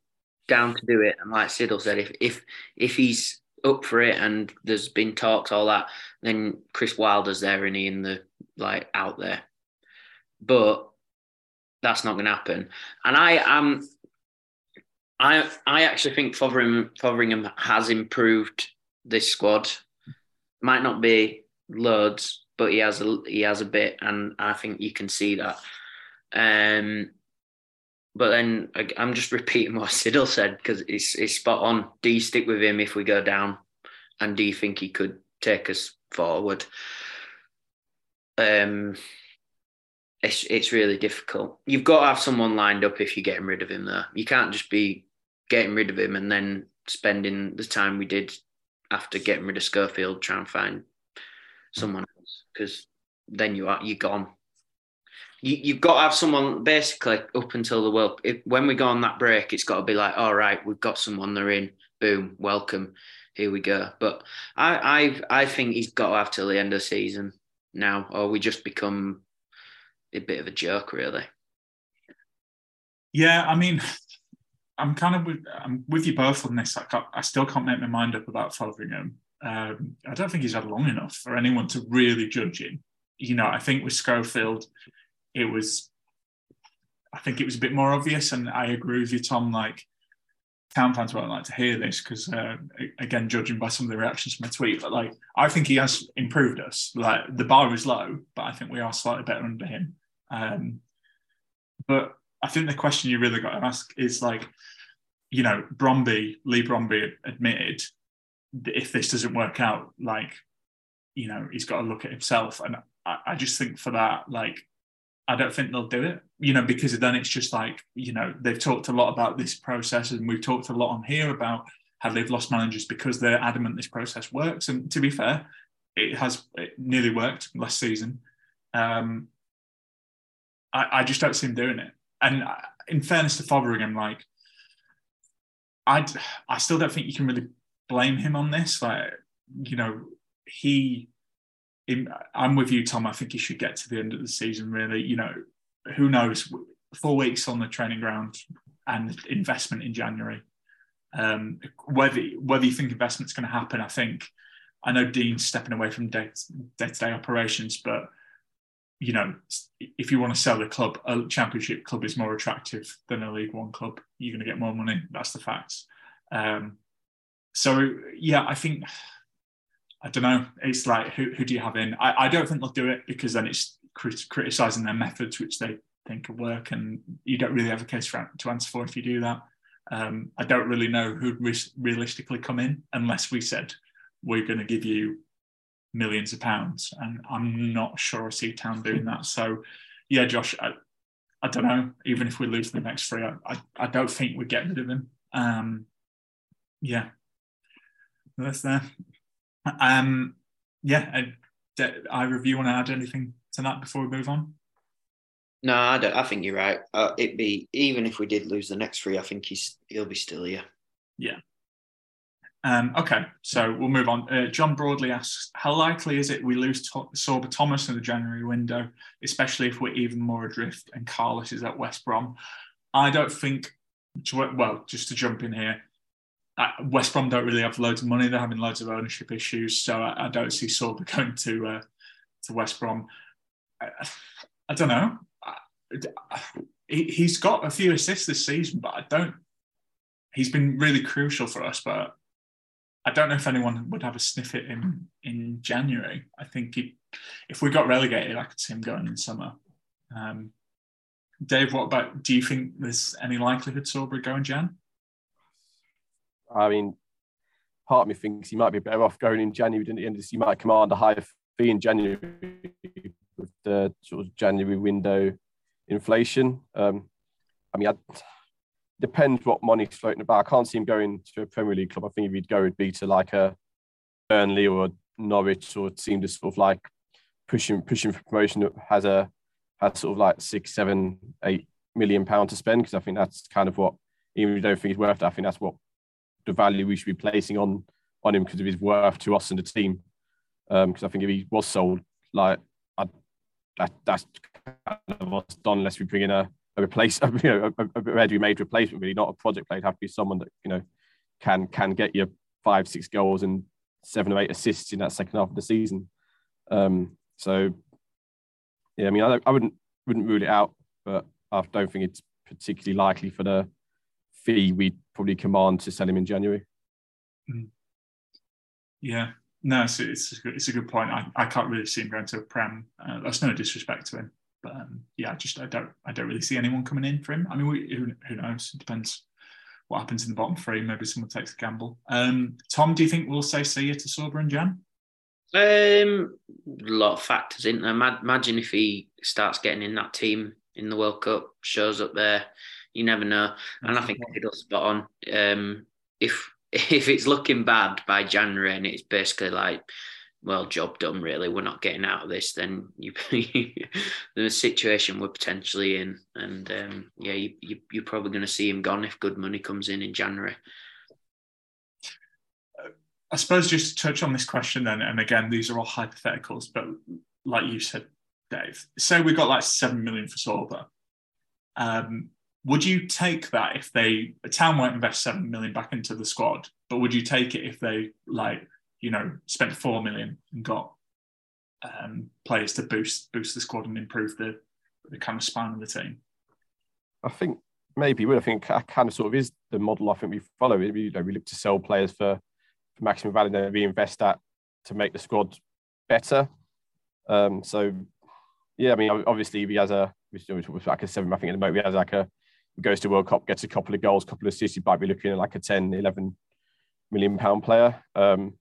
down to do it, and like Siddle said, if if if he's up for it and there's been talks all that, then Chris Wilder's there and he in the like out there. But that's not going to happen. And I am, I I actually think Fotheringham, Fotheringham has improved this squad. Might not be loads, but he has a he has a bit, and I think you can see that. Um, but then I'm just repeating what Siddle said because it's it's spot on. Do you stick with him if we go down, and do you think he could take us forward? Um, it's it's really difficult. You've got to have someone lined up if you're getting rid of him. Though you can't just be getting rid of him and then spending the time we did after getting rid of Schofield trying to find someone else because then you are you're gone you, you've got to have someone basically up until the world. If, when we go on that break, it's got to be like, all right, we've got someone. They're in. Boom, welcome. Here we go. But I, I, I think he's got to have till the end of the season now, or we just become a bit of a joke, really. Yeah, I mean, I'm kind of with, I'm with you both on this. I, I still can't make my mind up about Fotheringham. Um, I don't think he's had long enough for anyone to really judge him. You know, I think with Schofield, it was I think it was a bit more obvious, and I agree with you, Tom. Like town fans won't like to hear this because, uh, again, judging by some of the reactions from my tweet, but like I think he has improved us. Like the bar is low, but I think we are slightly better under him. Um, but I think the question you really got to ask is like, you know, Bromby, Leigh Bromby admitted that if this doesn't work out, like, you know, he's got to look at himself, and I, I just think for that, like I don't think they'll do it, you know, because then it's just like, you know, they've talked a lot about this process and we've talked a lot on here about how they've lost managers because they're adamant this process works. And to be fair, it has it nearly worked last season. Um, I, I just don't see him doing it. And in fairness to Fotheringham, like, I I still don't think you can really blame him on this. Like, you know, he I'm with you, Tom. I think he should get to the end of the season. Really, you know, who knows? Four weeks on the training ground and investment in January. Um, whether whether you think investment's going to happen, I think I know Dean's stepping away from day to day operations, but you know, if you want to sell the club, a championship club is more attractive than a League One club. You're going to get more money. That's the facts. Um, so yeah, I think I don't know. It's like who, who do you have in? I, I don't think they'll do it because then it's crit- criticizing their methods, which they think work, and you don't really have a case for, to answer for if you do that. Um, I don't really know who'd re- realistically come in unless we said we're going to give you millions of pounds, and I'm not sure I see Town doing that. So, yeah, Josh, I, I don't know. Even if we lose the next three, I, I, I don't think we get rid of him. Um, yeah, that's there. Um, yeah, either of you want to add anything to that before we move on? No, I don't. I think you're right. Uh, it'd be even if we did lose the next three, I think he's he'll be still here. Yeah. Um, okay, so we'll move on. Uh, John Broadley asks, how likely is it we lose to- Sorba Thomas in the January window, especially if we're even more adrift and Carlos is at West Brom? I don't think, well, just to jump in here, West Brom don't really have loads of money. They're having loads of ownership issues, so I, I don't see Sorba *laughs* going to uh, to West Brom. I, I don't know. I, he, he's got a few assists this season, but I don't. He's been really crucial for us, but I don't know if anyone would have a sniff at him in January. I think he, if we got relegated, I could see him going in summer. Um, Dave, what about? Do you think there's any likelihood Sorba going Jan? I mean, part of me thinks he might be better off going in January than the end of this. He might command a higher fee in January with the sort of January window inflation. Um, I mean, I, depends what money's floating about. I can't see him going to a Premier League club. I think if he'd go, it'd be to like a Burnley or Norwich or team to sort of like pushing pushing for promotion that has a has sort of like six, seven, eight million pound to spend because I think that's kind of what even if you don't think he's worth it, I think that's what the value we should be placing on on him because of his worth to us and the team. Because um, I think if he was sold, like I, that that's kind of what's done unless we bring in a a replace, *laughs* you know, a, a ready-made replacement. Really, not a project player. It'd have to be someone that you know can can get you five, six goals and seven or eight assists in that second half of the season. Um, so, yeah, I mean, I, I wouldn't wouldn't rule it out, but I don't think it's particularly likely for the fee we'd probably command to sell him in January. Mm. Yeah, no, it's, it's, a, good, it's a good point. I, I can't really see him going to a Prem. Uh, that's no disrespect to him. But um, yeah, just I don't I don't really see anyone coming in for him. I mean, we, who, who knows? It depends what happens in the bottom three. Maybe someone takes a gamble. Um, Tom, do you think we'll say see you to Sorba and Jan? Um, a lot of factors in there. Imagine if he starts getting in that team in the World Cup, shows up there. You never know. And I think does spot on. Um, if *laughs* if it's looking bad by January and it's basically like well, job done. Really, we're not getting out of this. Then you, *laughs* the situation we're potentially in, and um, yeah, you, you, you're probably going to see him gone if good money comes in in January. I suppose just to touch on this question then, and again, these are all hypotheticals, but like you said, Dave, say we got like seven million for Sorba. Um, would you take that if they a town won't invest seven million back into the squad, but would you take it if they like you know, spent four million and got um, players to boost boost the squad and improve the the kind of spine of the team. I think maybe would. I think kind of sort of is the model I think we follow. We, you know, we look to sell players for, for maximum value, then reinvest that to make the squad better. Um, so yeah, I mean, obviously he has a like a seven. I think at the moment he has like a goes to World Cup, gets a couple of goals, couple of assists. He might be looking at like a 10, 11 million pound player. Um,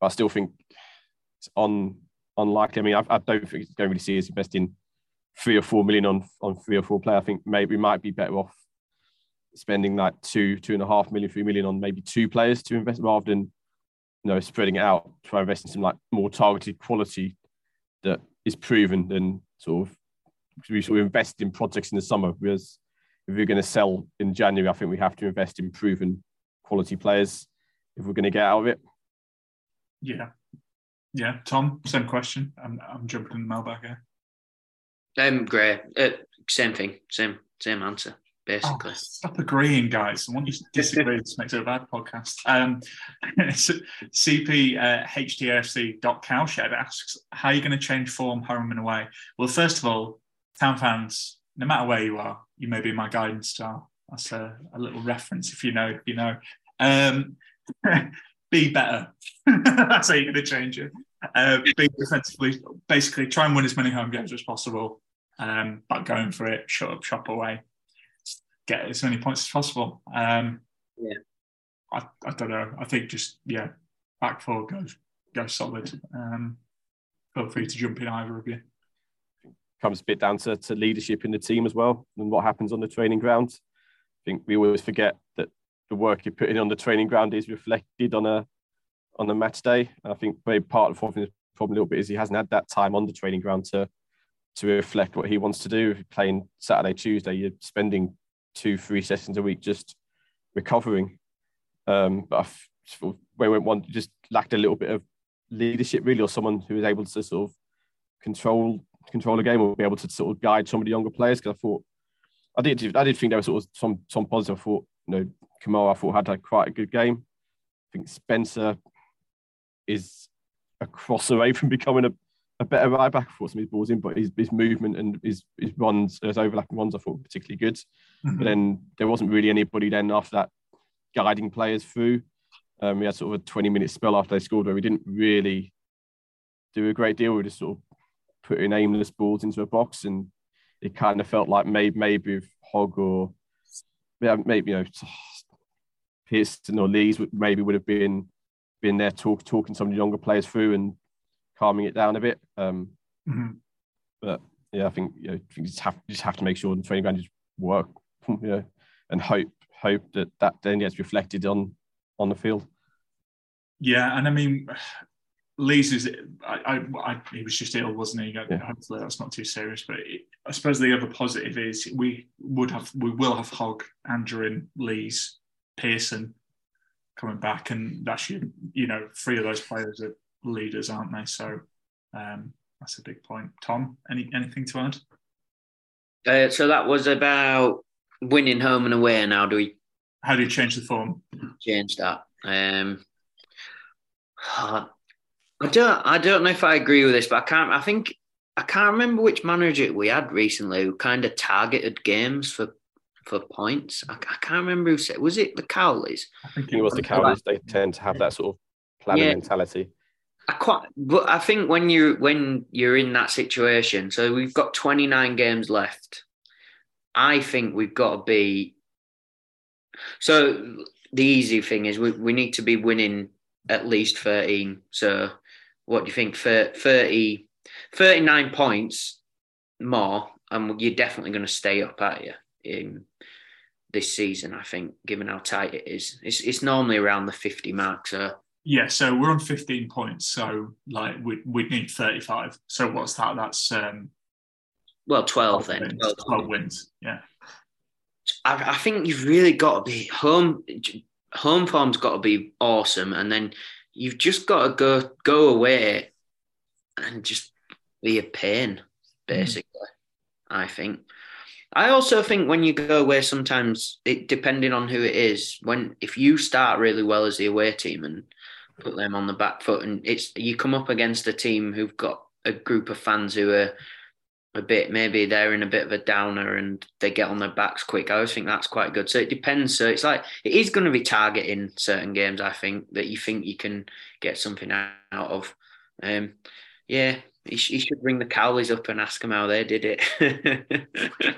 but I still think it's on unlikely. I mean, I, I don't think it's going to really see us investing three or four million on on three or four players. I think maybe we might be better off spending like two, two and a half million, three million on maybe two players to invest rather than you know spreading it out. Try invest in some like more targeted quality that is proven than sort of we sort of invest in projects in the summer. Whereas if we're going to sell in January, I think we have to invest in proven quality players if we're going to get out of it. Yeah. Yeah. Tom, same question. I'm, I'm jumping in the mailbag here. Um, great. Uh, same thing. Same same answer, basically. Oh, stop agreeing, guys. I want you to disagree. this makes it a bad podcast. Um, *laughs* CPHTFC.cowshed uh, asks, how are you going to change form home and away? Well, first of all, town fans, no matter where you are, you may be my guidance star. That's a, a little reference if you know, if you know. Um, *laughs* be better. *laughs* That's how you're going to change it. Uh, be defensively, basically try and win as many home games as possible, um, but going for it, shut up, shop away, get as many points as possible. Um, yeah, I, I don't know. I think just yeah, back four goes go solid. Um, feel free to jump in either of you. Comes a bit down to, to leadership in the team as well, and what happens on the training ground. I think we always forget that the work you're putting on the training ground is reflected on a on a match day. I think maybe part of the problem a little bit is he hasn't had that time on the training ground to to reflect what he wants to do. If you're playing Saturday, Tuesday, you're spending two, three sessions a week just recovering. Um, but of where we went one just lacked a little bit of leadership really, or someone who was able to sort of control control the game or be able to sort of guide some of the younger players. Because I thought I did I did think there was sort of some some positive. I thought you know Kamara I thought had like quite a good game. I think Spencer is a cross away from becoming a, a better right back for some of his balls in, but his, his movement and his, his runs, his overlapping runs, I thought were particularly good. Mhm. But then there wasn't really anybody then after that guiding players through. Um, we had sort of a 20 minute spell after they scored where we didn't really do a great deal. We just sort of putting aimless balls into a box, and it kind of felt like maybe maybe if Hogg or yeah, maybe you know Pearson or Lees maybe would have been been there talk, talking some of the younger players through and calming it down a bit. Um, Mhm. But yeah, I think you know you just have you just have to make sure the training ground just work, you know, and hope hope that that then gets reflected on on the field. Yeah, and I mean, Lee's is I, I, I he was just ill, wasn't he? Hopefully that's not too serious. But it, I suppose the other positive is we would have we will have Hogg, Andrew, Lees, Pearson coming back, and that's you you know three of those players are leaders, aren't they? So um, that's a big point. Tom, any anything to add? Uh, so that was about winning home and away. And how do we? How do you change the form? Change that. Um, I don't. I don't know if I agree with this, but I can't. I think I can't remember which manager we had recently who kind of targeted games for for points. I, I can't remember who said. Was it the Cowleys? I think it was the Cowleys. They tend to have that sort of planning Yeah. mentality. I quite, but I think when you when you're in that situation, so we've got 29 games left. I think we've got to be. So the easy thing is we, we need to be winning at least 13. So what do you think? Thir- 30, 39 points more, and you're definitely going to stay up, at you? In this season, I think, given how tight it is, it's it's normally around the 50 mark. So Yeah, so we're on 15 points. So like we we'd need 35. So what's that? That's um well, 12 then. wins. 12. 12 wins. Yeah. I, I think you've really got to be home. Home form's got to be awesome, and then you've just got to go go away and just be a pain, basically. I think. I also think when you go away, sometimes it depending on who it is. When if you start really well as the away team and put them on the back foot, and it's you come up against a team who've got a group of fans who are a bit maybe they're in a bit of a downer and they get on their backs quick. I always think that's quite good. So it depends. So it's like it is going to be targeting certain games. I think that you think you can get something out of. Um, yeah, you, sh- you should bring the Cowleys up and ask them how they did it. *laughs*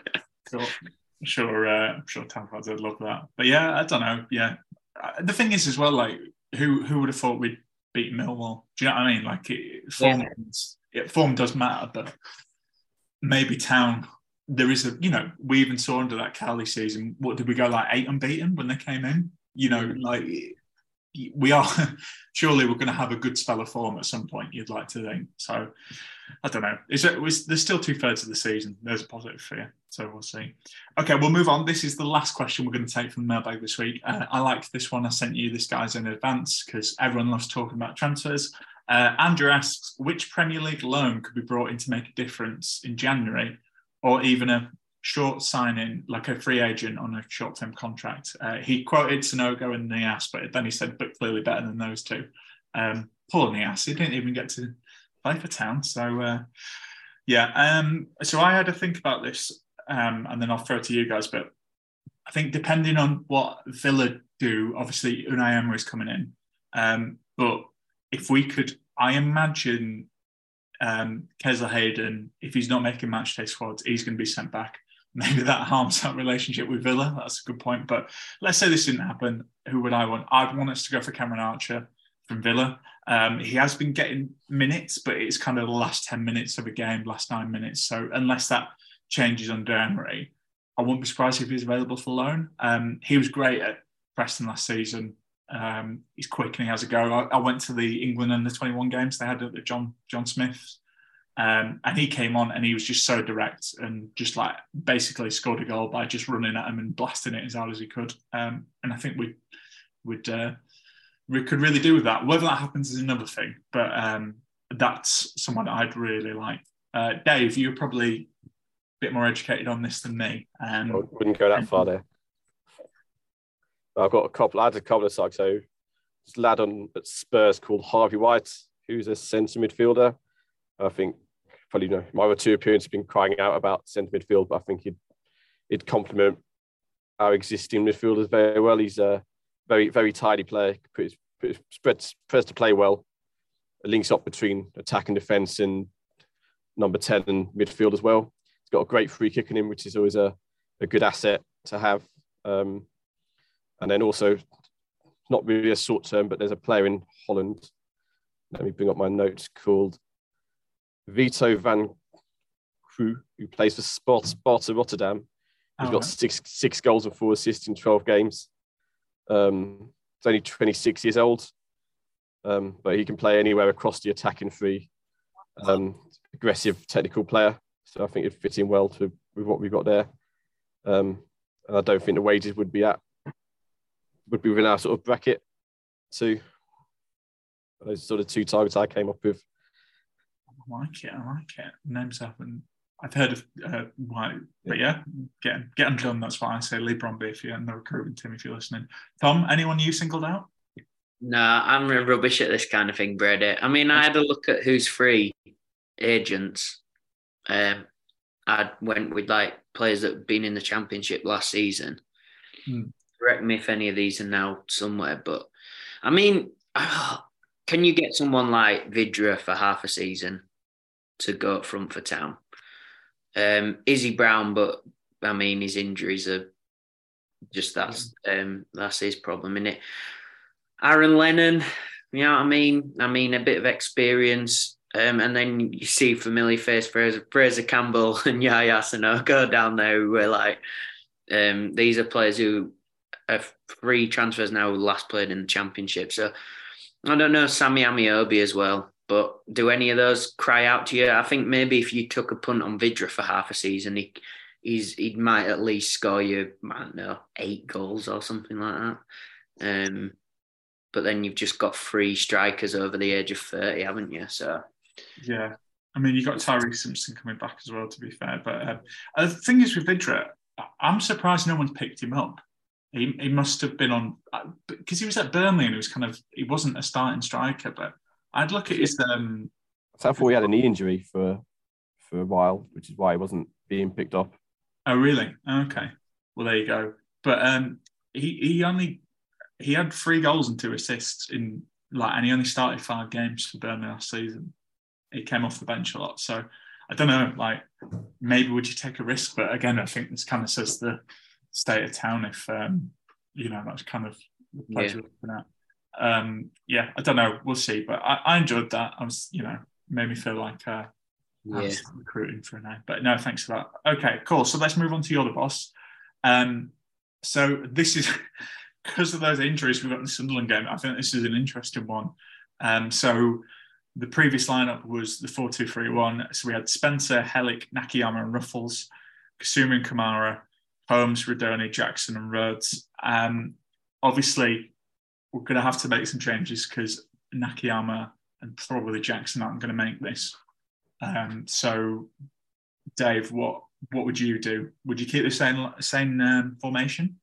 Sure. I'm sure uh, I'm sure fans would love that. But yeah, I don't know. Yeah. Uh, The thing is as well, like who who would have thought we'd beat Millwall? Do you know what I mean? Like it, form, Yeah. it, form does matter, but maybe Town. There is a, you know, we even saw under that Cowley season. What did we go like eight unbeaten when they came in? You know, like we are. *laughs* surely we're going to have a good spell of form at some point. You'd like to think. So I don't know. Is it was there's still two thirds of the season. There's a positive for you. So we'll see. Okay, we'll move on. This is the last question we're going to take from the mailbag this week. Uh, I liked this one. I sent you this guys in advance because everyone loves talking about transfers. Uh, Andrew asks, which Premier League loan could be brought in to make a difference in January, or even a short signing, like a free agent on a short-term contract? Uh, he quoted Sanogo and Nias, but then he said, but clearly better than those two. Um, Paul Nias, he didn't even get to play for Town, so uh, yeah. Um, so I had to think about this, um, and then I'll throw it to you guys. But I think depending on what Villa do, obviously Unai Emery is coming in. Um, but if we could, I imagine um, Kesler-Hayden, if he's not making match day squads, he's going to be sent back. *laughs* Maybe that harms that relationship with Villa. That's a good point. But let's say this didn't happen. Who would I want? I'd want us to go for Cameron Archer from Villa. Um, he has been getting minutes, but it's kind of the last 10 minutes of a game, last nine minutes. So unless that changes under Emery, I wouldn't be surprised if he's available for loan. Um, he was great at Preston last season. Um, he's quick and he has a go. I, I went to the England under 21 games they had at the John John Smith's. Um, and he came on and he was just so direct and just like basically scored a goal by just running at him and blasting it as hard as he could. Um, and I think we would uh, we could really do with that. Whether that happens is another thing, but um, that's someone I'd really like. Uh, Dave, you're probably a bit more educated on this than me. Um, I wouldn't go that far there. I've got a couple. I had a couple of sides. So, this lad on at Spurs called Harvey White, who's a centre midfielder. I think probably you know my other two appearances have been crying out about centre midfield, but I think he'd he'd complement our existing midfielders very well. He's a very very tidy player, pretty, pretty spreads spreads to play well, links up between attack and defence and number ten and midfield as well. He's got a great free kick in him, which is always a, a good asset to have. Um, and then also, not really a short term, but there's a player in Holland. Let me bring up my notes called Vito van Crooij, who plays for Sparta, Sparta Rotterdam. He's Oh, got right. six six goals and four assists in 12 games. Um, he's only 26 years old, um, but he can play anywhere across the attacking three. Um, aggressive technical player, so I think it'd fit in well to with what we've got there. Um, and I don't think the wages would be at would be within our sort of bracket too. Those sort of two targets I came up with. I like it. I like it. Names haven't. I've heard of uh, White, but yeah, get get them done. That's why I say Leigh Bromby if you're in the recruitment team if you're listening. Tom, anyone you singled out? Nah, I'm rubbish at this kind of thing, Brady. I mean, I had a look at who's free agents. Um, I went with like players that had been in the championship last season. Hmm. Correct me if any of these are now somewhere, but I mean, *sighs* can you get someone like Vydra for half a season to go up front for town? Um, Izzy Brown, but I mean, his injuries are just that's um, that's his problem, is it? Aaron Lennon, you know what I mean? I mean, a bit of experience. Um, and then you see familiar face Fraser, Fraser Campbell *laughs* and Yaya Sanogo down there who were like, um, these are players who are free transfers now last played in the championship. So I don't know, Sammy Ameobi as well. But do any of those cry out to you? I think maybe if you took a punt on Vydra for half a season, he he's he might at least score you, I don't know, eight goals or something like that. Um, but then you've just got three strikers over the age of thirty, haven't you? So Yeah. I mean, you've got Tyreece Simpson coming back as well, to be fair. But um, uh, the thing is with Vydra, I'm surprised no one's picked him up. He, he must have been on because he was at Burnley and he was kind of he wasn't a starting striker, but I'd look at his um So I thought he had a knee injury for for a while, which is why he wasn't being picked up. Oh, really? Okay. Well, there you go. But um, he he only he had three goals and two assists in like, and he only started five games for Burnley last season. He came off the bench a lot, so I don't know. Like, maybe would you take a risk? But again, I think this kind of says the state of town. If um, you know, that's kind of the place Yeah. you're looking at. Um, yeah, I don't know. We'll see. But I, I enjoyed that. I was, you know, made me feel like uh, I Yeah. was recruiting for an now. But no, thanks for that. Okay, cool. So let's move on to your other boss. Um, so this is *laughs* because of those injuries we've got in the Sunderland game. I think this is an interesting one. Um, so the previous lineup was the 4 2 3 1. So we had Spencer, Helik, Nakayama, and Ruffels, Kasumu and Kamara, Holmes, Rudoni, Jackson, and Rhodes. Um, obviously, we're going to have to make some changes because Nakayama and probably Jackson aren't going to make this. Um, so, Dave, what what would you do? Would you keep the same same um, formation?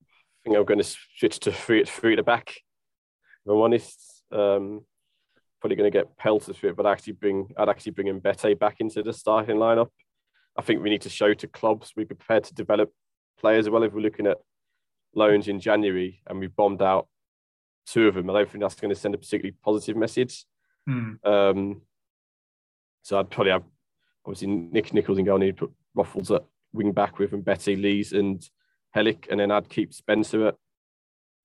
I think I'm going to switch to three at three at the back. If I'm honest, um, probably going to get pelted for it, but actually bring I'd actually bring in Mbete back into the starting lineup. I think we need to show to clubs we're prepared to develop players as well. If we're looking at loans in January and we bombed out two of them, I don't think that's going to send a particularly positive message. Hmm. Um, so I'd probably have obviously Nick Nicholls and go and put Ruffels at wing back with and Mbete Lees and Helik, and then I'd keep Spencer at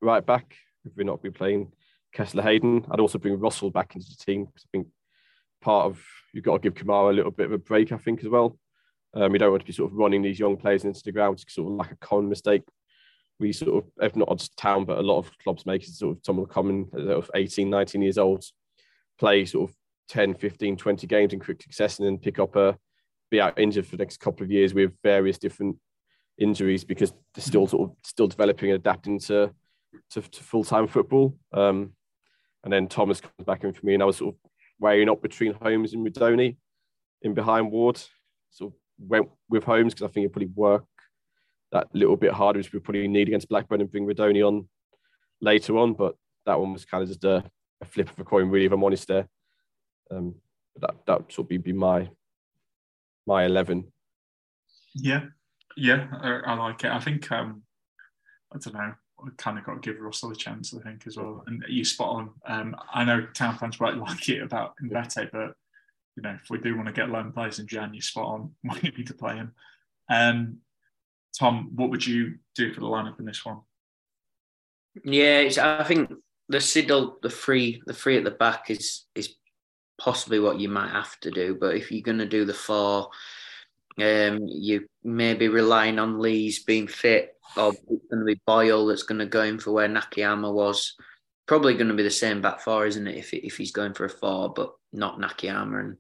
right back if we're not be playing Kesler-Hayden. I'd also bring Russell back into the team because I think part of you've got to give Kamara a little bit of a break, I think, as well. Um, we don't want to be sort of running these young players into the ground, it's sort of like a common mistake. We sort of, if not just town, but a lot of clubs make it sort of some of the common sort of 18, 19 years old, play sort of 10, 15, 20 games in quick succession and then pick up a, be out injured for the next couple of years with various different injuries because they're still sort of still developing and adapting to to, to full time football. Um, and then Thomas comes back in for me, and I was sort of weighing up between Holmes and Rudoni in behind Ward. Sort of went with Holmes because I think it probably work that little bit harder, which we probably need against Blackburn and bring Rudoni on later on. But that one was kind of just a, a flip of a coin, really, if I'm honest there. Um, that that of be, be my my eleven. Yeah, yeah, I, I like it. I think um, I don't know. I kind of got to give Russell a chance, I think, as well. And you spot on. Um, I know town fans might *laughs* like it about Mbete, but you know, if we do want to get loan players in Jan, you spot on. *laughs* Might need to play him. Um, Tom, what would you do for the lineup in this one? Yeah, I think the Siddle, the free, the free at the back is is possibly what you might have to do. But if you're going to do the four, um, you may be relying on Lees being fit, or it's going to be Boyle that's going to go in for where Nakayama was. Probably going to be the same back four, isn't it? If if he's going for a four, but not Nakayama, and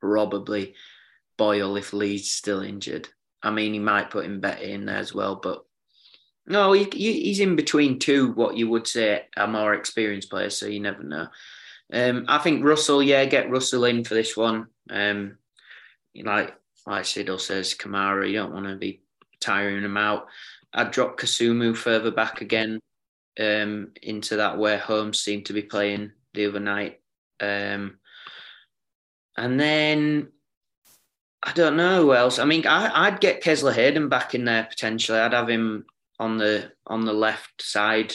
probably Boyle if Lee's still injured. I mean, he might put him better in there as well, but no, he, he's in between two, what you would say are more experienced players, so you never know. Um, I think Russell, yeah, get Russell in for this one. Um, like like Siddle says, Kamara, you don't want to be tiring him out. I'd drop Kasumu further back again um, into that where Holmes seemed to be playing the other night. Um, and then I don't know who else. I mean, I, would get Kesler-Hayden back in there potentially. I'd have him on the on the left side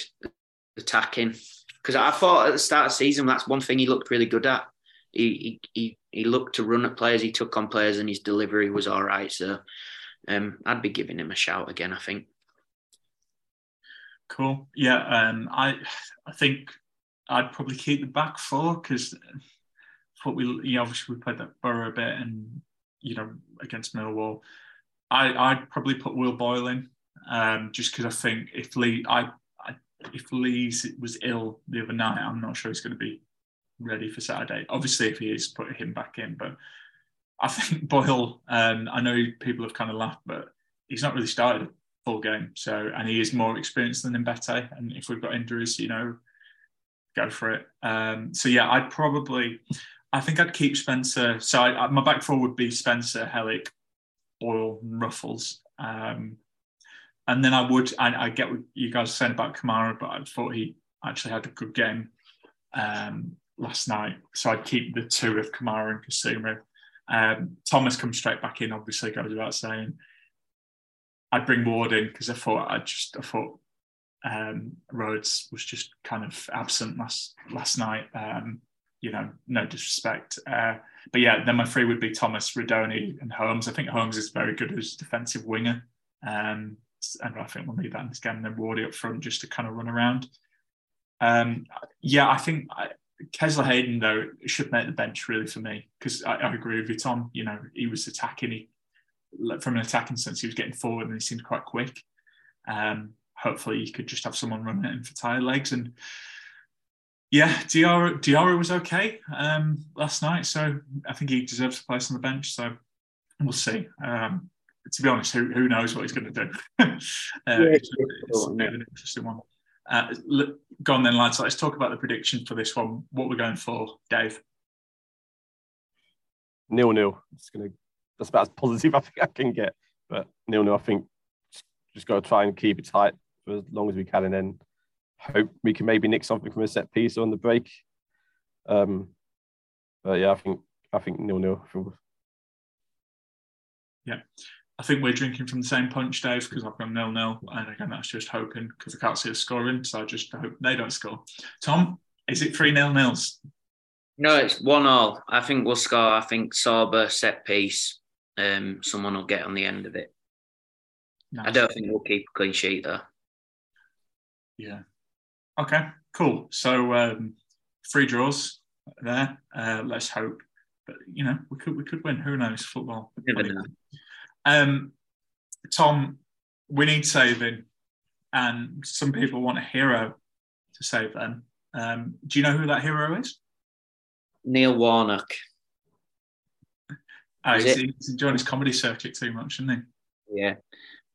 attacking because I thought at the start of the season that's one thing he looked really good at. He he he looked to run at players, he took on players, and his delivery was all right. So um, I'd be giving him a shout again. I think. Cool. Yeah. Um, I I think I'd probably keep the back four because what we you know, obviously we played that Borough a bit and you know against Millwall. I I'd probably put Will Boyle in um, just because I think if Lee I I if Lees was ill the other night, I'm not sure he's going to be ready for Saturday. Obviously, if he is, put him back in. But I think *laughs* Boyle, um, I know people have kind of laughed, but he's not really started full game. So, and he is more experienced than Mbete. And if we've got injuries, you know, go for it. Um, so, yeah, I'd probably, I think I'd keep Spencer. So, I, my back four would be Spencer, Helik, Boyle, Ruffels. Um, and then I would, I, I, get what you guys are saying about Kamara, but I thought he actually had a good game um, last night. So I'd keep the two of Kamara and Kasumu. Um, Thomas comes straight back in, obviously, goes without saying. I'd bring Ward in because I thought I just I thought um, Rhodes was just kind of absent last last night. Um, you know, no disrespect. Uh, but yeah, then my three would be Thomas, Rudoni, and Holmes. I think Holmes is very good as a defensive winger. Um, and I think we'll need that in this game. And then Wardy up front just to kind of run around. Um, yeah, I think I, Kesler-Hayden though should make the bench really for me because I, I, agree with you, Tom. You know, he was attacking. He from an attacking sense, he was getting forward and he seemed quite quick. Um, hopefully, you could just have someone running in for tired legs and. Yeah, Diarra, Diarra was okay um, last night, so I think he deserves a place on the bench. So we'll see. Um, to be honest, who, who knows what he's going to do? *laughs* uh, yeah, it's, it's an interesting one. Uh, look, go on then, lads. Let's talk about the prediction for this one. What we're going for, Dave? Nil nil. It's gonna. That's about as *laughs* positive I think I can get. But nil nil. I think just, just got to try and keep it tight for as long as we can, and then hope we can maybe nick something from a set piece on the break. Um, but yeah, I think I think nil nil. Yeah. I think we're drinking from the same punch, Dave, because I've gone nil nil, and again that's just hoping because I can't see us scoring, so I just hope they don't score. Tom, is it three nil nils? No, it's one all. I think we'll score. I think Sorba set piece. Um, someone will get on the end of it. Nice. I don't think we'll keep a clean sheet though. Yeah. Okay. Cool. So um, three draws there. Uh, let's hope. But you know, we could we could win. Who knows? Football. Know. Um, Tom, we need saving, and some people want a hero to save them. Um, do you know who that hero is? Neil Warnock. Oh, he's, he's, enjoying his comedy circuit too much, isn't he? Yeah.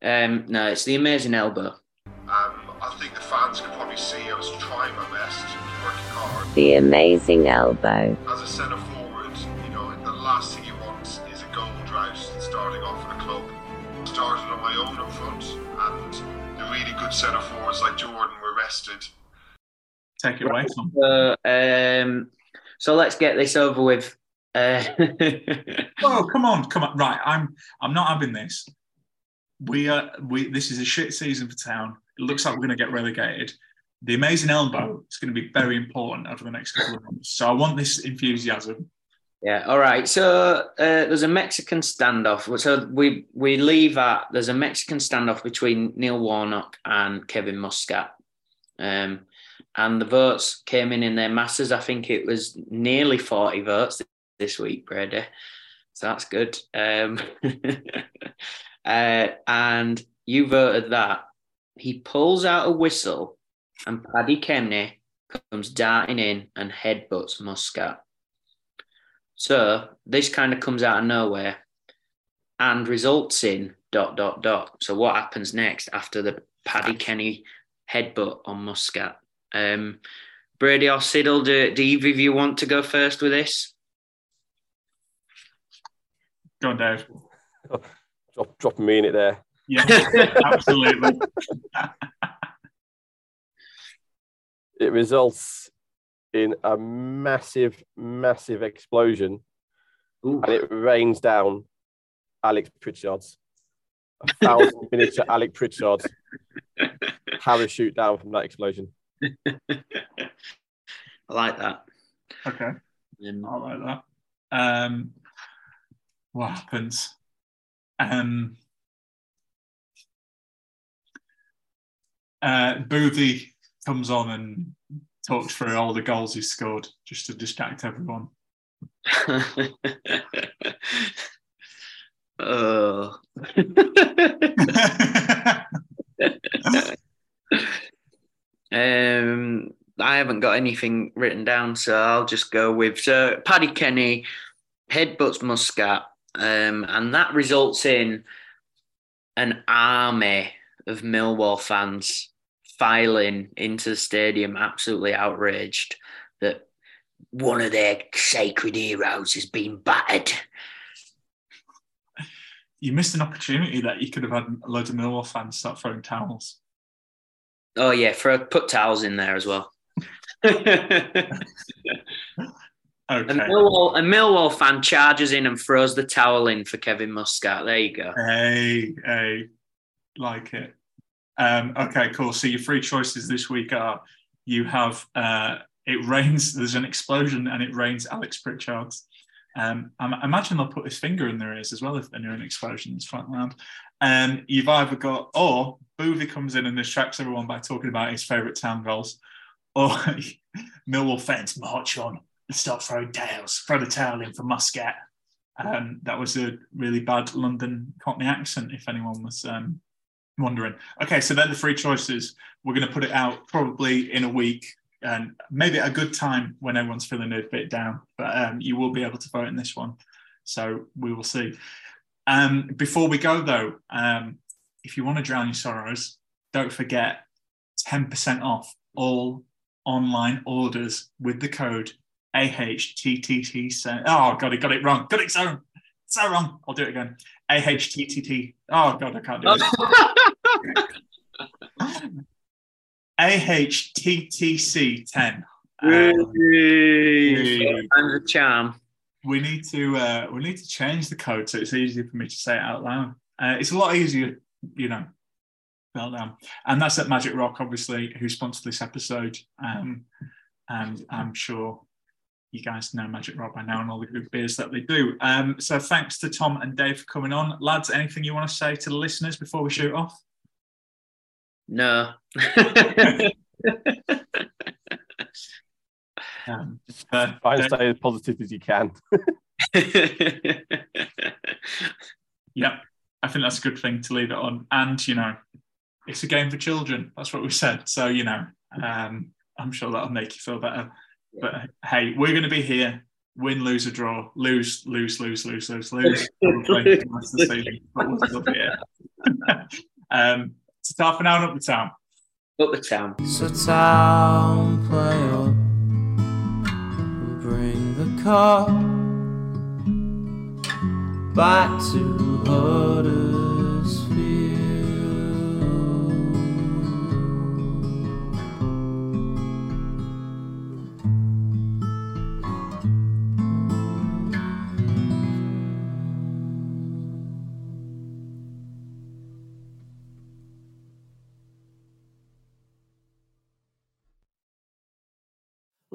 Um, no, it's the amazing elbow. Um, I I think the fans can probably see I was trying my best, working hard. The amazing elbow. As a centre forward, you know, the last thing you want is a goal drought starting off in a club. Started on my own up front, and the really good centre forwards like Jordan were rested. Take it away, Tom. So, um, so let's get this over with. Uh, *laughs* Oh, come on, come on. Right, I'm I'm not having this. We are we this is a shit season for town. It looks like we're gonna get relegated. The amazing elbow is going to be very important over the next couple of months. So I want this enthusiasm. Yeah. All right. So uh, there's a Mexican standoff. So we we leave at there's a Mexican standoff between Neil Warnock and Kevin Muscat, um, and the votes came in in their masses. I think it was nearly forty votes this week, Brady. So that's good. Um, *laughs* uh, and you voted that. He pulls out a whistle, and Paddy Kenny comes darting in and headbutts Muscat. So this kind of comes out of nowhere and results in dot dot dot. So what happens next after the Paddy Kenny headbutt on Muscat? Um, Brady or Siddle, do, do either of you want to go first with this? Go on, Dave. *laughs* Drop, drop me in it there. Yeah, *laughs* absolutely. *laughs* It results in a massive, massive explosion, and it rains down Alex Pritchard's. A thousand miniature Alex Pritchard parachute down from that explosion. I like that. Okay. Yeah, I like that. Um, what happens? Um, uh, Boothie comes on and talks through all the goals he scored just to distract everyone. *laughs* oh. *laughs* um, I haven't got anything written down, so I'll just go with so Paddy Kenny headbutts Muscat, um, and that results in an army of Millwall fans filing into the stadium, absolutely outraged that one of their sacred heroes has been battered. You missed an opportunity that you could have had loads of Millwall fans start throwing towels. Oh yeah, put towels in there as well. *laughs* Okay. A Millwall, a Millwall fan charges in and throws the towel in for Kevin Muscat. There you go. Hey, hey, like it. Um, okay, cool. So your three choices this week are you have uh, it rains. *laughs* There's an explosion and it rains Alex Pritchard. Um, I imagine they'll put his finger in their ears as well if they're near an explosion. It's front loud. And you've either got or Boothie comes in and distracts everyone by talking about his favourite town goals, or *laughs* Millwall fans march on start throwing towels, throw the tail in for Muscat. Um, that was a really bad London Cockney accent, if anyone was um, wondering. Okay, so they're the three choices. We're going to put it out probably in a week and maybe a good time when everyone's feeling a bit down. But um, you will be able to vote in this one. So we will see. Um, before we go, though, um, if you want to drown your sorrows, don't forget 10% off all online orders with the code AHTTT. Oh, God, I got it wrong. Got it so, so wrong. I'll do it again. AHTTT. Oh, God, I can't do it. *laughs* AHTTC10. Um, and the charm. We need to uh, we need to change the code so it's easier for me to say it out loud. Uh, it's a lot easier, you know, spelled down. And that's at Magic Rock, obviously, who sponsored this episode. Um, and I'm sure you guys know Magic Rock by now and all the good beers that they do. Um, so thanks to Tom and Dave for coming on. Lads, anything you want to say to the listeners before we shoot off? No. *laughs* Um, Try and stay as positive as you can. *laughs* yeah, I think that's a good thing to leave it on. And, you know, it's a game for children. That's what we said. So, you know, um, I'm sure that'll make you feel better. But hey, we're going to be here. Win, lose, or draw. Lose, lose, lose, lose, lose, lose. *laughs* Probably the rest of the season, but we'll still be here. *laughs* um, it's half an hour up the town. Up the town. So town play up, bring the car back to Huddersfield.